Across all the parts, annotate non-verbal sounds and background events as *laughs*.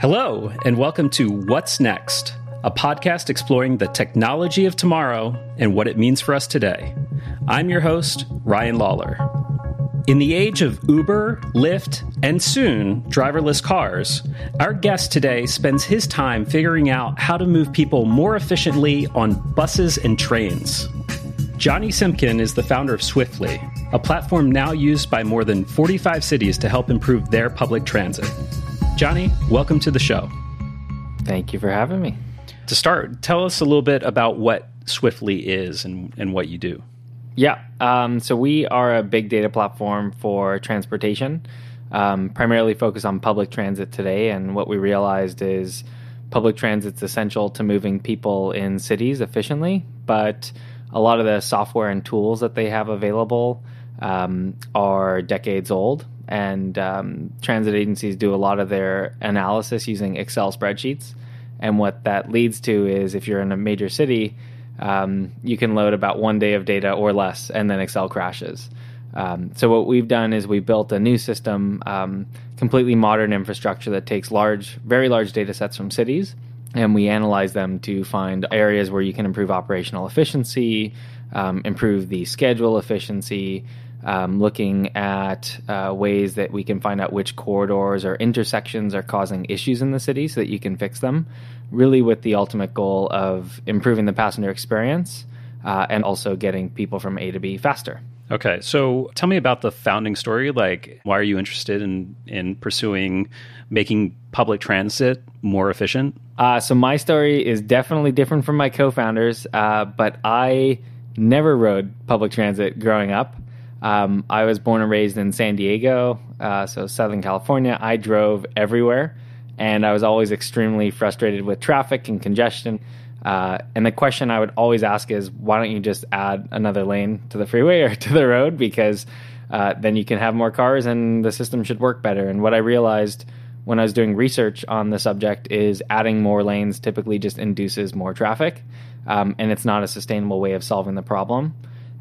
Hello, and welcome to What's Next, a podcast exploring the technology of tomorrow and what it means for us today. I'm your host, Ryan Lawler. In the age of Uber, Lyft, and soon driverless cars, our guest today spends his time figuring out how to move people more efficiently on buses and trains. Jonny Simkin is the founder of Swiftly, a platform now used by more than 45 cities to help improve their public transit. Jonny, welcome to the show. Thank you for having me. To start, tell us a little bit about what Swiftly is and, and what you do. Yeah, um, so we are a big data platform for transportation, um, primarily focused on public transit today. And what we realized is public transit's essential to moving people in cities efficiently, but a lot of the software and tools that they have available um, are decades old and um, transit agencies do a lot of their analysis using Excel spreadsheets. And what that leads to is if you're in a major city, um, you can load about one day of data or less, and then Excel crashes. Um, so what we've done is we built a new system, um, completely modern infrastructure that takes large, very large data sets from cities, and we analyze them to find areas where you can improve operational efficiency, um, improve the schedule efficiency, um, looking at uh, ways that we can find out which corridors or intersections are causing issues in the city so that you can fix them, really with the ultimate goal of improving the passenger experience uh, and also getting people from A to B faster. Okay, so tell me about the founding story. Like, why are you interested in in pursuing making public transit more efficient? Uh, so my story is definitely different from my co-founders, uh, but I never rode public transit growing up. Um, I was born and raised in San Diego, uh, so Southern California. I drove everywhere, and I was always extremely frustrated with traffic and congestion. Uh, and the question I would always ask is, why don't you just add another lane to the freeway or *laughs* to the road? Because uh, then you can have more cars and the system should work better. And what I realized when I was doing research on the subject is adding more lanes typically just induces more traffic, um, and it's not a sustainable way of solving the problem.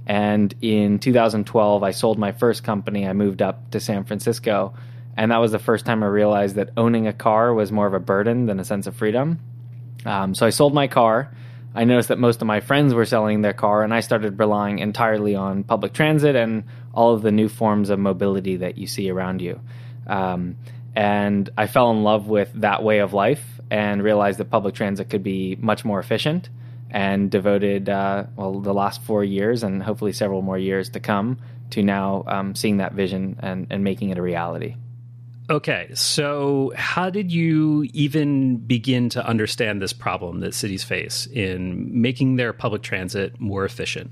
And in 2012, I sold my first company. I moved up to San Francisco. And that was the first time I realized that owning a car was more of a burden than a sense of freedom. Um, so I sold my car. I noticed that most of my friends were selling their car, and I started relying entirely on public transit and all of the new forms of mobility that you see around you. Um, and I fell in love with that way of life and realized that public transit could be much more efficient and devoted uh, well the last four years and hopefully several more years to come to now um, seeing that vision and, and making it a reality. Okay, so how did you even begin to understand this problem that cities face in making their public transit more efficient?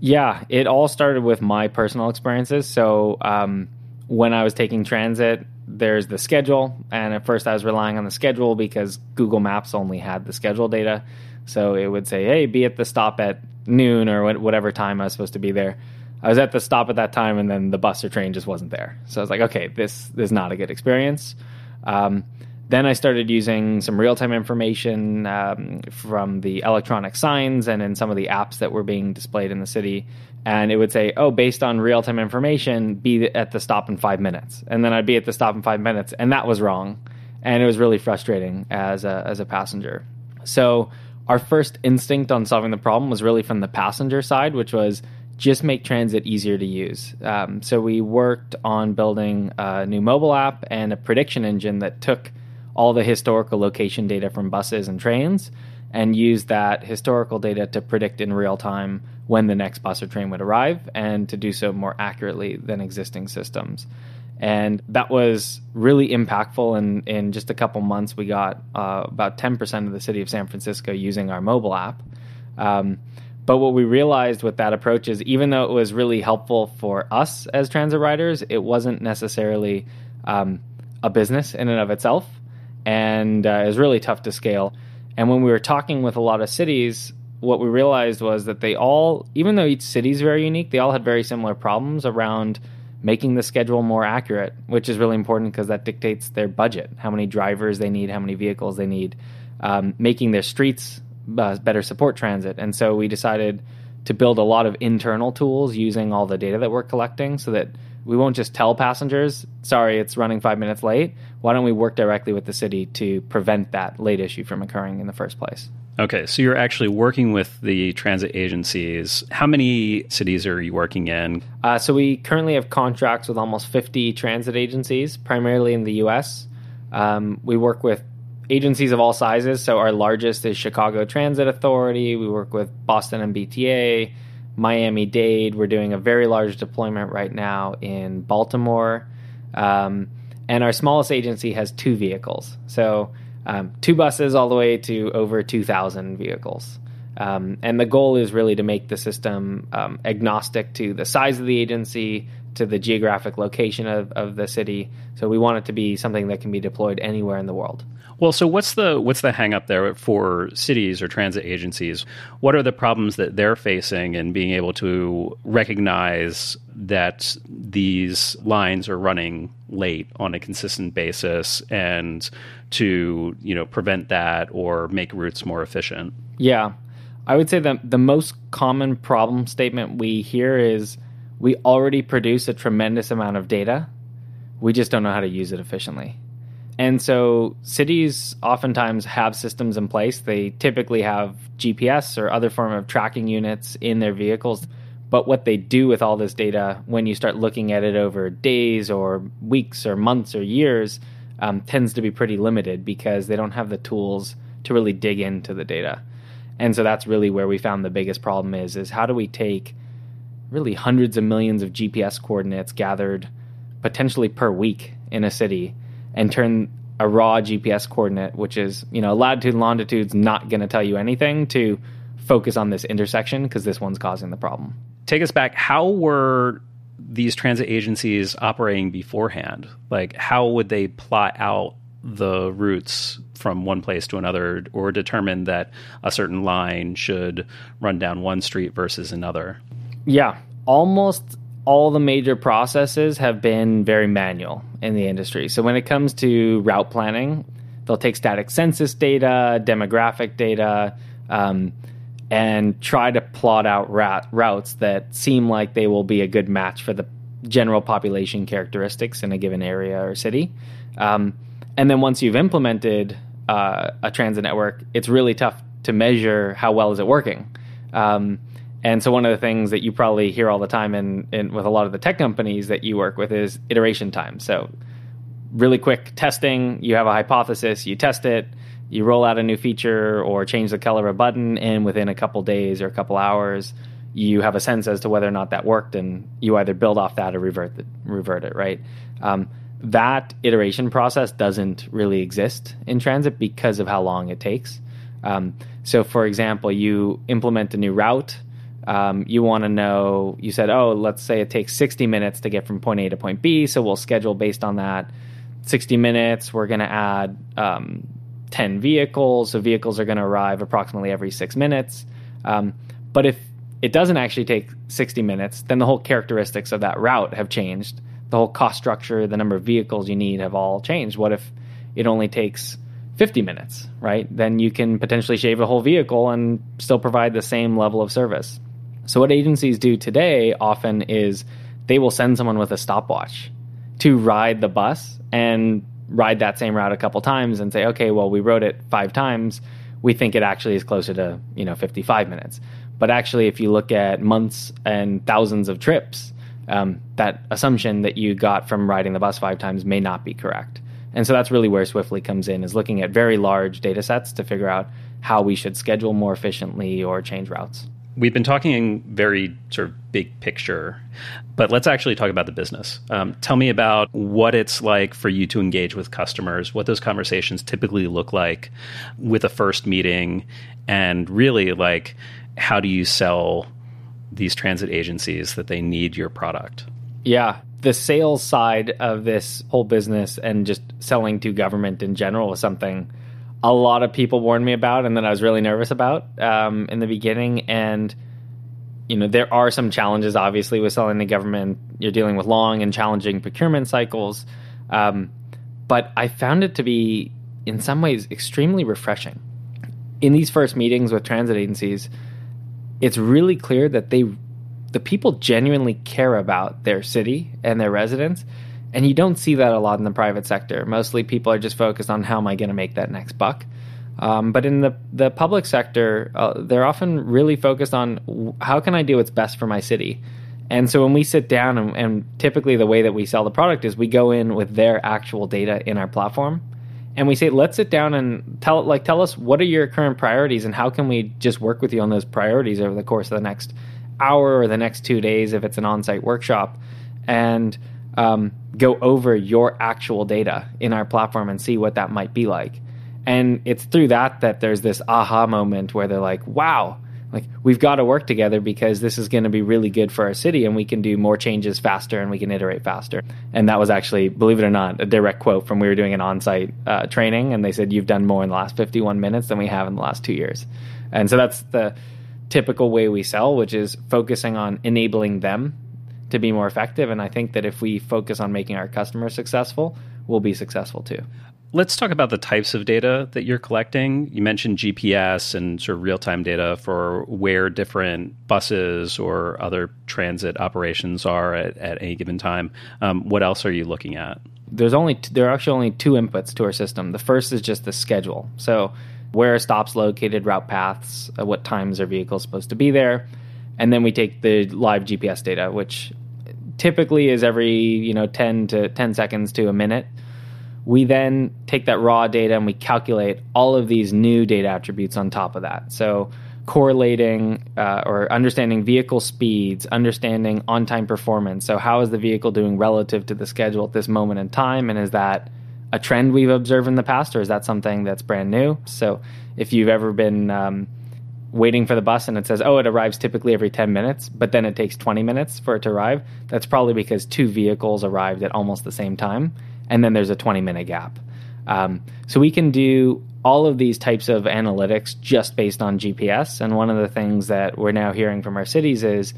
Yeah, it all started with my personal experiences. So um, when I was taking transit, there's the schedule, and at first I was relying on the schedule because Google Maps only had the schedule data. So it would say, hey, be at the stop at noon or whatever time I was supposed to be there. I was at the stop at that time, and then the bus or train just wasn't there. So I was like, okay, this, this is not a good experience. Um, then I started using some real time information um, from the electronic signs and in some of the apps that were being displayed in the city. And it would say, oh, based on real time information, be at the stop in five minutes. And then I'd be at the stop in five minutes, and that was wrong. And it was really frustrating as a, as a passenger. So our first instinct on solving the problem was really from the passenger side, which was just make transit easier to use. Um, so we worked on building a new mobile app and a prediction engine that took all the historical location data from buses and trains and use that historical data to predict in real time when the next bus or train would arrive and to do so more accurately than existing systems and that was really impactful. And in just a couple months, we got uh, about 10% of the city of San Francisco using our mobile app. Um, but what we realized with that approach is even though it was really helpful for us as transit riders, it wasn't necessarily um, a business in and of itself. And uh, was really tough to scale. And when we were talking with a lot of cities, what we realized was that they all, even though each city is very unique, they all had very similar problems around making the schedule more accurate, which is really important because that dictates their budget, how many drivers they need, how many vehicles they need, um, making their streets uh, better support transit. And so we decided to build a lot of internal tools using all the data that we're collecting so that we won't just tell passengers, sorry, it's running five minutes late. Why don't we work directly with the city to prevent that late issue from occurring in the first place? Okay, so you're actually working with the transit agencies. How many cities are you working in? Uh, so we currently have contracts with almost 50 transit agencies, primarily in the US. Um, we work with agencies of all sizes. So our largest is Chicago Transit Authority. We work with Boston MBTA, Miami Dade. We're doing a very large deployment right now in Baltimore. Um, and our smallest agency has two vehicles. So um, two buses all the way to over 2,000 vehicles. Um, and the goal is really to make the system um, agnostic to the size of the agency, to the geographic location of, of the city. So we want it to be something that can be deployed anywhere in the world. Well, so what's the what's the hang up there for cities or transit agencies? What are the problems that they're facing in being able to recognize that these lines are running late on a consistent basis and to, you know, prevent that or make routes more efficient? Yeah. I would say that the most common problem statement we hear is we already produce a tremendous amount of data. We just don't know how to use it efficiently. And so cities oftentimes have systems in place. They typically have GPS or other form of tracking units in their vehicles. But what they do with all this data, when you start looking at it over days or weeks or months or years, um, tends to be pretty limited because they don't have the tools to really dig into the data. And so that's really where we found the biggest problem is is how do we take really hundreds of millions of GPS coordinates gathered potentially per week in a city and turn a raw GPS coordinate, which is, you know, latitude and longitude's not going to tell you anything, to focus on this intersection because this one's causing the problem. Take us back. How were these transit agencies operating beforehand? Like, how would they plot out the routes from one place to another or determine that a certain line should run down one street versus another? Yeah, almost all the major processes have been very manual in the industry. So when it comes to route planning, they'll take static census data, demographic data, um, and try to plot out routes that seem like they will be a good match for the general population characteristics in a given area or city. Um, and then once you've implemented uh, a transit network, it's really tough to measure how well is it working. Um, and so one of the things that you probably hear all the time in, in with a lot of the tech companies that you work with is iteration time. So really quick testing, you have a hypothesis, you test it, you roll out a new feature or change the color of a button, and within a couple days or a couple hours, you have a sense as to whether or not that worked, and you either build off that or revert the, revert it. Right. Um, that iteration process doesn't really exist in transit because of how long it takes. Um, so, for example, you implement a new route um, you want to know, you said, oh, let's say it takes 60 minutes to get from point A to point B. So we'll schedule based on that 60 minutes. We're going to add um, 10 vehicles. So vehicles are going to arrive approximately every six minutes. Um, but if it doesn't actually take 60 minutes, then the whole characteristics of that route have changed. The whole cost structure, the number of vehicles you need have all changed. What if it only takes 50 minutes, right? Then you can potentially shave a whole vehicle and still provide the same level of service. So, what agencies do today often is they will send someone with a stopwatch to ride the bus and ride that same route a couple times and say, okay, well, we rode it five times. We think it actually is closer to, you know, 55 minutes. But actually, if you look at months and thousands of trips, um, that assumption that you got from riding the bus five times may not be correct. And so that's really where Swiftly comes in, is looking at very large data sets to figure out how we should schedule more efficiently or change routes we've been talking very sort of big picture, but let's actually talk about the business. Um, tell me about what it's like for you to engage with customers, what those conversations typically look like with a first meeting, and really like how do you sell these transit agencies that they need your product? Yeah. The sales side of this whole business and just selling to government in general was something a lot of people warned me about and that I was really nervous about um, in the beginning. And, you know, there are some challenges, obviously, with selling to government. You're dealing with long and challenging procurement cycles. Um, but I found it to be, in some ways, extremely refreshing. In these first meetings with transit agencies, it's really clear that they the people genuinely care about their city and their residents. And you don't see that a lot in the private sector. Mostly people are just focused on how am I going to make that next buck. Um, but in the, the public sector, uh, they're often really focused on how can I do what's best for my city. And so when we sit down, and, and typically the way that we sell the product is we go in with their actual data in our platform and we say let's sit down and tell like tell us what are your current priorities and how can we just work with you on those priorities over the course of the next hour or the next two days if it's an on-site workshop and um, go over your actual data in our platform and see what that might be like. And it's through that that there's this aha moment where they're like wow like we've got to work together because this is going to be really good for our city and we can do more changes faster and we can iterate faster. And that was actually believe it or not a direct quote from we were doing an on-site uh, training and they said you've done more in the last 51 minutes than we have in the last two years. And so that's the typical way we sell which is focusing on enabling them to be more effective. And i think that if we focus on making our customers successful we'll be successful too Let's talk about the types of data that you're collecting. You mentioned GPS and sort of real time data for where different buses or other transit operations are at, at any given time. Um, what else are you looking at? There's only t- there are actually only two inputs to our system. The first is just the schedule. So where are stops located, route paths, uh, what times are vehicles supposed to be there, and then we take the live GPS data, which typically is every you know 10 to 10 seconds to a minute we then take that raw data and we calculate all of these new data attributes on top of that. So, correlating uh, or understanding vehicle speeds, understanding on time performance. So, how is the vehicle doing relative to the schedule at this moment in time? And is that a trend we've observed in the past, or is that something that's brand new? So, if you've ever been um, waiting for the bus and it says, oh, it arrives typically every 10 minutes, but then it takes 20 minutes for it to arrive, that's probably because two vehicles arrived at almost the same time and then there's a 20 minute gap. Um, so we can do all of these types of analytics just based on GPS. And one of the things that we're now hearing from our cities is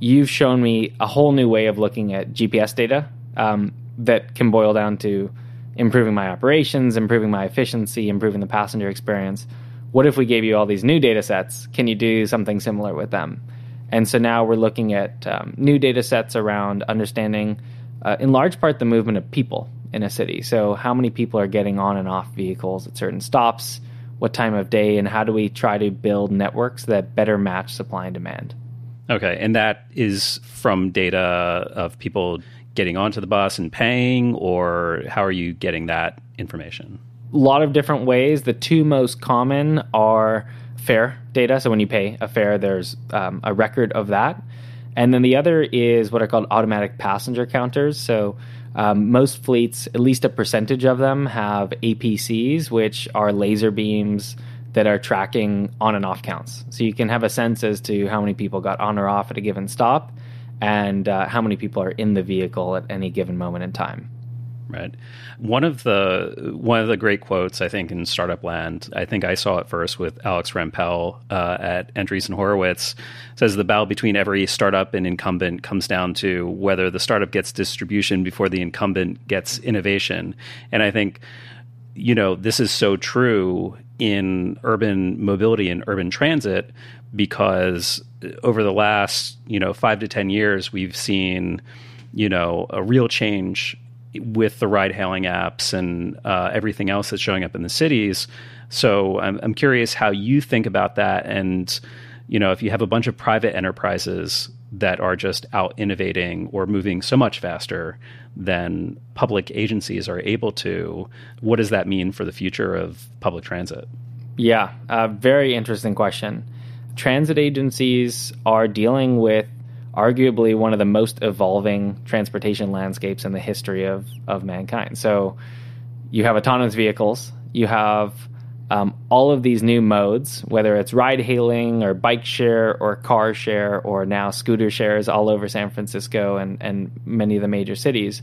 you've shown me a whole new way of looking at GPS data um, that can boil down to improving my operations, improving my efficiency, improving the passenger experience. What if we gave you all these new data sets? Can you do something similar with them? And so now we're looking at um, new data sets around understanding uh, in large part the movement of people in a city. So, how many people are getting on and off vehicles at certain stops, what time of day, and how do we try to build networks that better match supply and demand? Okay, and that is from data of people getting onto the bus and paying, or how are you getting that information? A lot of different ways. The two most common are fare data. So, when you pay a fare, there's um, a record of that. And then the other is what are called automatic passenger counters. So um, most fleets, at least a percentage of them, have APCs, which are laser beams that are tracking on and off counts. So you can have a sense as to how many people got on or off at a given stop and uh, how many people are in the vehicle at any given moment in time. Right. One of the one of the great quotes I think in startup land, I think I saw it first with Alex Rampell uh, at Andreessen Horowitz, says the battle between every startup and incumbent comes down to whether the startup gets distribution before the incumbent gets innovation. And I think, you know, this is so true in urban mobility and urban transit because over the last, you know, five to ten years, we've seen, you know, a real change with the ride hailing apps and uh, everything else that's showing up in the cities. So I'm, I'm curious how you think about that. And, you know, if you have a bunch of private enterprises that are just out innovating or moving so much faster than public agencies are able to, what does that mean for the future of public transit? Yeah, a very interesting question. Transit agencies are dealing with arguably one of the most evolving transportation landscapes in the history of, of mankind. So you have autonomous vehicles, you have um, all of these new modes, whether it's ride hailing or bike share or car share or now scooter shares all over San Francisco and, and many of the major cities.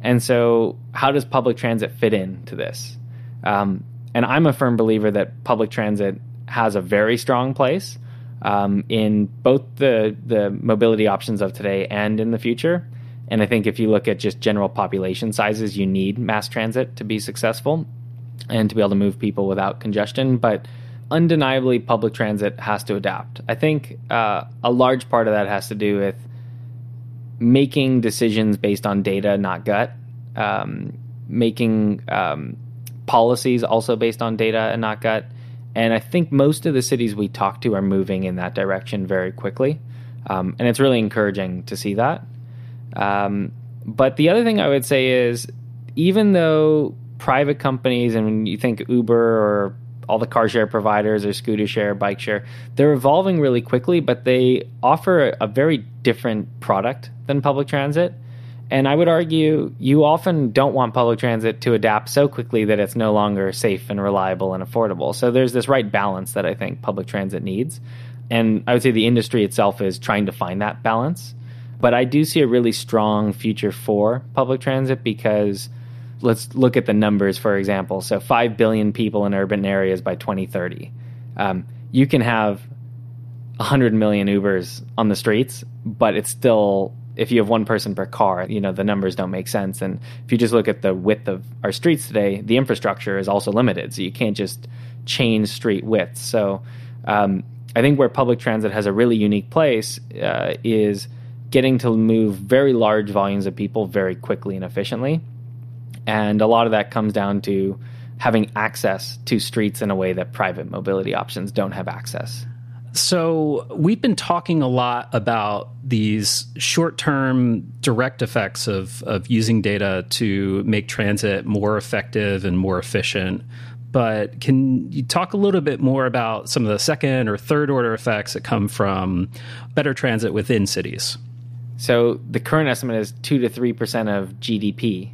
And so, how does public transit fit into this? Um, and I'm a firm believer that public transit has a very strong place um, in both the the mobility options of today and in the future. And I think if you look at just general population sizes, you need mass transit to be successful and to be able to move people without congestion. But undeniably public transit has to adapt. I think uh, a large part of that has to do with making decisions based on data, not gut. Um, making um, policies also based on data and not gut. And I think most of the cities we talk to are moving in that direction very quickly. Um, and it's really encouraging to see that. Um, but the other thing I would say is even though private companies, and when you think Uber or all the car share providers or scooter share, bike share, they're evolving really quickly, but they offer a very different product than public transit. And I would argue you often don't want public transit to adapt so quickly that it's no longer safe and reliable and affordable. So there's this right balance that I think public transit needs. And I would say the industry itself is trying to find that balance. But I do see a really strong future for public transit because let's look at the numbers, for example. So 5 billion people in urban areas by 2030. Um, you can have 100 million Ubers on the streets, but it's still if you have one person per car, you know, the numbers don't make sense. And if you just look at the width of our streets today, the infrastructure is also limited. So you can't just change street widths. So um, I think where public transit has a really unique place uh, is getting to move very large volumes of people very quickly and efficiently. And a lot of that comes down to having access to streets in a way that private mobility options don't have access. So, we've been talking a lot about these short term direct effects of, of using data to make transit more effective and more efficient. But can you talk a little bit more about some of the second or third order effects that come from better transit within cities? So, the current estimate is 2 to 3% of GDP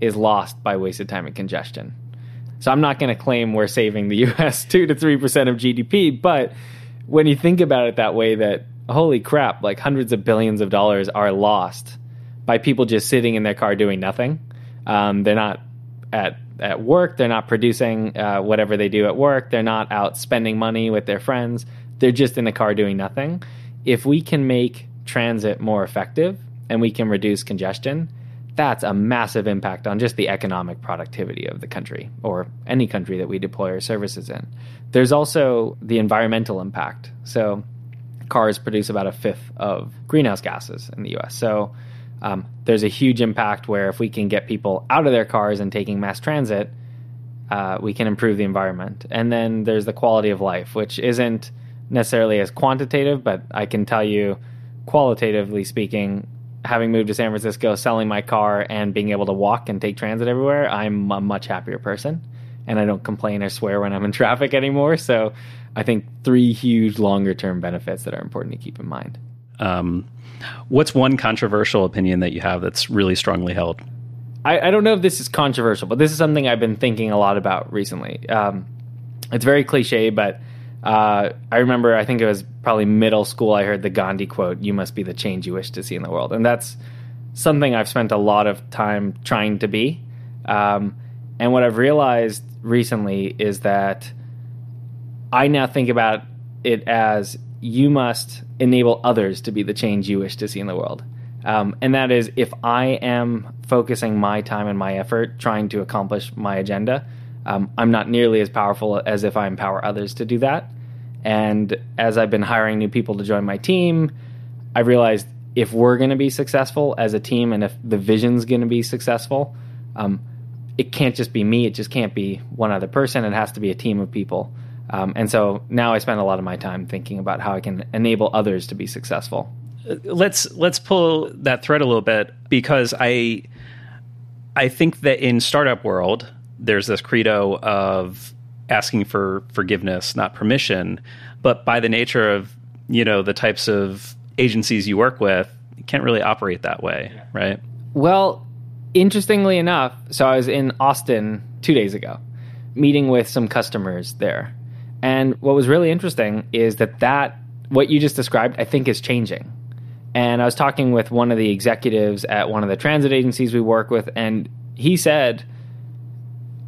is lost by wasted time and congestion. So, I'm not going to claim we're saving the *laughs* US 2 to 3% of GDP, but when you think about it that way, that holy crap, like hundreds of billions of dollars are lost by people just sitting in their car doing nothing. Um, they're not at at work. They're not producing uh, whatever they do at work. They're not out spending money with their friends. They're just in the car doing nothing. If we can make transit more effective and we can reduce congestion, that's a massive impact on just the economic productivity of the country or any country that we deploy our services in. There's also the environmental impact. So, cars produce about a fifth of greenhouse gases in the US. So, um, there's a huge impact where if we can get people out of their cars and taking mass transit, uh, we can improve the environment. And then there's the quality of life, which isn't necessarily as quantitative, but I can tell you, qualitatively speaking, having moved to San Francisco, selling my car, and being able to walk and take transit everywhere, I'm a much happier person. And I don't complain or swear when I'm in *laughs* traffic anymore. So I think three huge longer term benefits that are important to keep in mind. Um, what's one controversial opinion that you have that's really strongly held? I, I, don't know if this is controversial, but this is something I've been thinking a lot about recently. Um, it's very cliche, but uh, I remember, I think it was probably middle school, I heard the Gandhi quote, You must be the change you wish to see in the world. And that's something I've spent a lot of time trying to be. Um, and what I've realized recently is that I now think about it as you must enable others to be the change you wish to see in the world. Um, and that is if I am focusing my time and my effort trying to accomplish my agenda, um, I'm not nearly as powerful as if I empower others to do that. And as I've been hiring new people to join my team, I realized if we're going to be successful as a team and if the vision's going to be successful, um, it can't just be me. It just can't be one other person. It has to be a team of people. Um, and so now I spend a lot of my time thinking about how I can enable others to be successful. Let's let's pull that thread a little bit because I I think that in startup world there's this credo of asking for forgiveness, not permission. But by the nature of you know the types of agencies you work with, you can't really operate that way, right? Well, interestingly enough, so I was in Austin two days ago, meeting with some customers there, and what was really interesting is that that what you just described, I think, is changing. And I was talking with one of the executives at one of the transit agencies we work with, and he said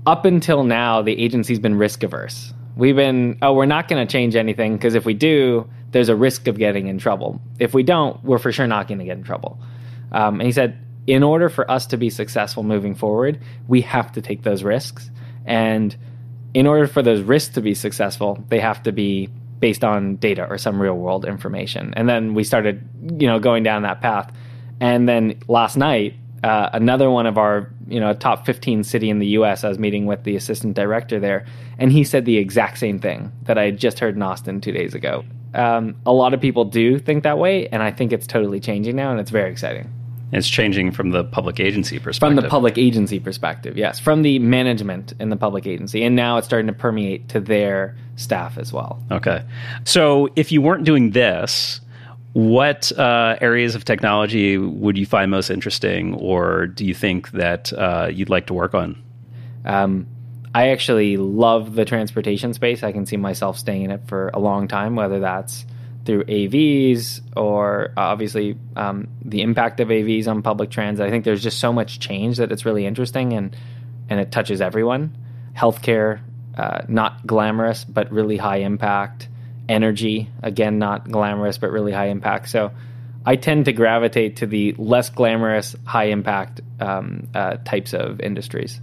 up until now, the agency's been risk averse. We've been, oh, we're not going to change anything because if we do, there's a risk of getting in trouble. If we don't, we're for sure not going to get in trouble. Um, and he said, in order for us to be successful moving forward, we have to take those risks. And in order for those risks to be successful, they have to be based on data or some real world information. And then we started, you know, going down that path. And then last night, uh, another one of our, you know, top 15 city in the U.S. I was meeting with the assistant director there, and he said the exact same thing that I had just heard in Austin two days ago. Um, a lot of people do think that way, and I think it's totally changing now, and it's very exciting. It's changing from the public agency perspective. From the public agency perspective, yes. From the management in the public agency. And now it's starting to permeate to their staff as well. Okay. So if you weren't doing this, what uh, areas of technology would you find most interesting, or do you think that uh, you'd like to work on? Um, I actually love the transportation space. I can see myself staying in it for a long time, whether that's through AVs or obviously um, the impact of AVs on public transit. I think there's just so much change that it's really interesting and and it touches everyone. Healthcare, uh, not glamorous but really high impact. Energy, again, not glamorous but really high impact. So I tend to gravitate to the less glamorous, high impact um, uh, types of industries.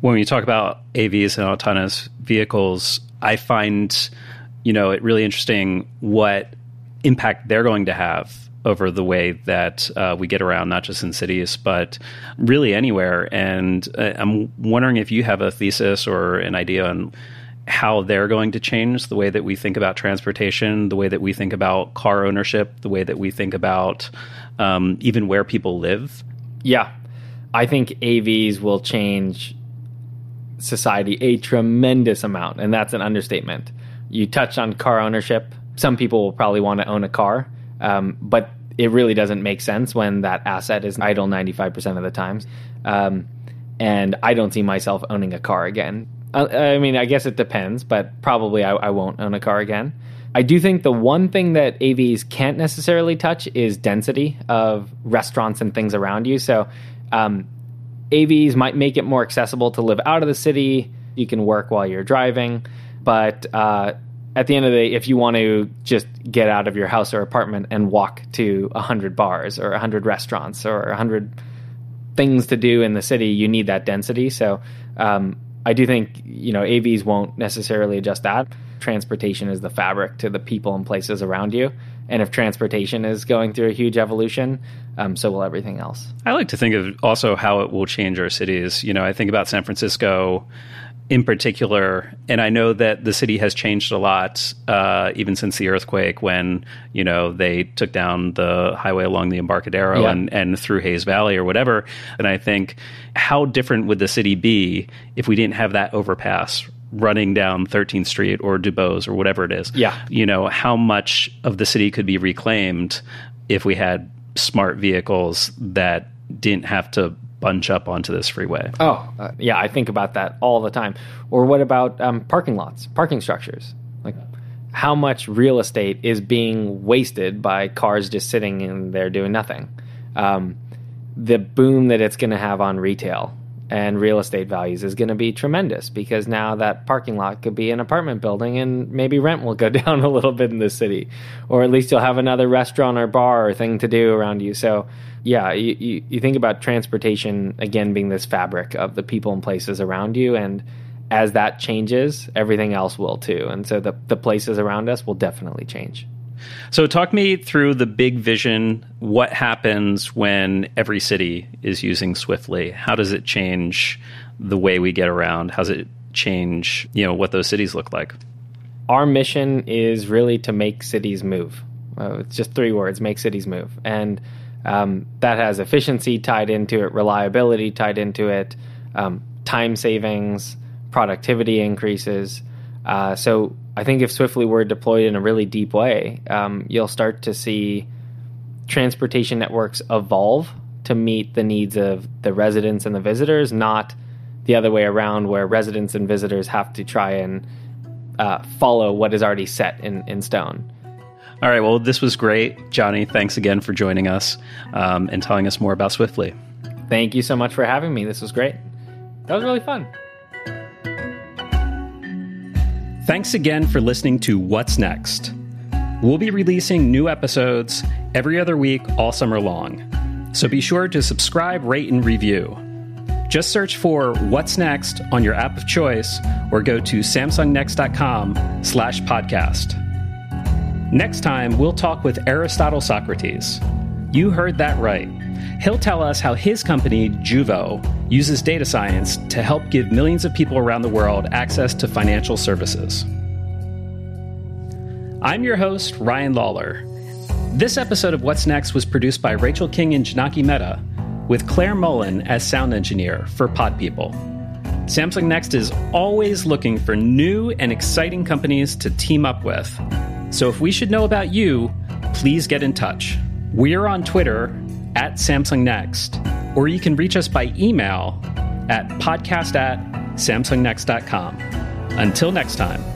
When you talk about AVs and autonomous vehicles, I find you know, it really interesting what impact they're going to have over the way that uh, we get around, not just in cities, but really anywhere. And uh, I'm wondering if you have a thesis or an idea on how they're going to change the way that we think about transportation, the way that we think about car ownership, the way that we think about um, even where people live. Yeah. I think AVs will change society a tremendous amount, and that's an understatement you touched on car ownership. Some people will probably want to own a car, um, but it really doesn't make sense when that asset is idle 95% of the times. Um, and I don't see myself owning a car again. I, mean, I guess it depends, but probably I, I, won't own a car again. I do think the one thing that AVs can't necessarily touch is density of restaurants and things around you. So, um, AVs might make it more accessible to live out of the city. You can work while you're driving. But uh, at the end of the day, if you want to just get out of your house or apartment and walk to 100 bars or 100 restaurants or 100 things to do in the city, you need that density. So um, I do think, you know, AVs won't necessarily adjust that. Transportation is the fabric to the people and places around you. And if transportation is going through a huge evolution, um, so will everything else. I like to think of also how it will change our cities. You know, I think about San Francisco in particular, and I know that the city has changed a lot, uh, even since the earthquake, when you know they took down the highway along the Embarcadero yeah. and, and through Hayes Valley or whatever. And I think, how different would the city be if we didn't have that overpass running down 13th Street or Duboce or whatever it is? Yeah, you know how much of the city could be reclaimed if we had smart vehicles that didn't have to bunch up onto this freeway. Oh, uh, yeah, I think about that all the time. Or what about um, parking lots, parking structures? Like, how much real estate is being wasted by cars just sitting in there doing nothing? Um, the boom that it's going to have on retail and real estate values is going to be tremendous because now that parking lot could be an apartment building and maybe rent will go *laughs* down a little bit in the city or at least you'll have another restaurant or bar or thing to do around you so yeah, you, you, you think about transportation again being this fabric of the people and places around you, and as that changes, everything else will too. And so the, the places around us will definitely change. So, talk me through the big vision. What happens when every city is using Swiftly? How does it change the way we get around? How does it change, you know, what those cities look like? Our mission is really to make cities move. Uh, it's just three words: make cities move. And um, that has efficiency tied into it, reliability tied into it, um, time savings, productivity increases. Uh, so I think if Swiftly were deployed in a really deep way, um, you'll start to see transportation networks evolve to meet the needs of the residents and the visitors, not the other way around, where residents and visitors have to try and uh, follow what is already set in, in stone. All right. Well, this was great. Jonny, thanks again for joining us um, and telling us more about Swiftly. Thank you so much for having me. This was great. That was really fun. Thanks again for listening to What's Next. We'll be releasing new episodes every other week all summer long. So be sure to subscribe, rate, and review. Just search for What's Next on your app of choice or go to samsungnext.com slash podcast. Next time, we'll talk with Aristotle Socrates. You heard that right. He'll tell us how his company, Juvo, uses data science to help give millions of people around the world access to financial services. I'm your host, Ryan Lawler. This episode of What's Next was produced by Rachel King and Janaki Mehta with Claire Mullen as sound engineer for Pod People. Samsung Next is always looking for new and exciting companies to team up with. So if we should know about you, please get in touch. We're on Twitter at Samsung Next, or you can reach us by email at podcast at samsungnext.com. Until next time.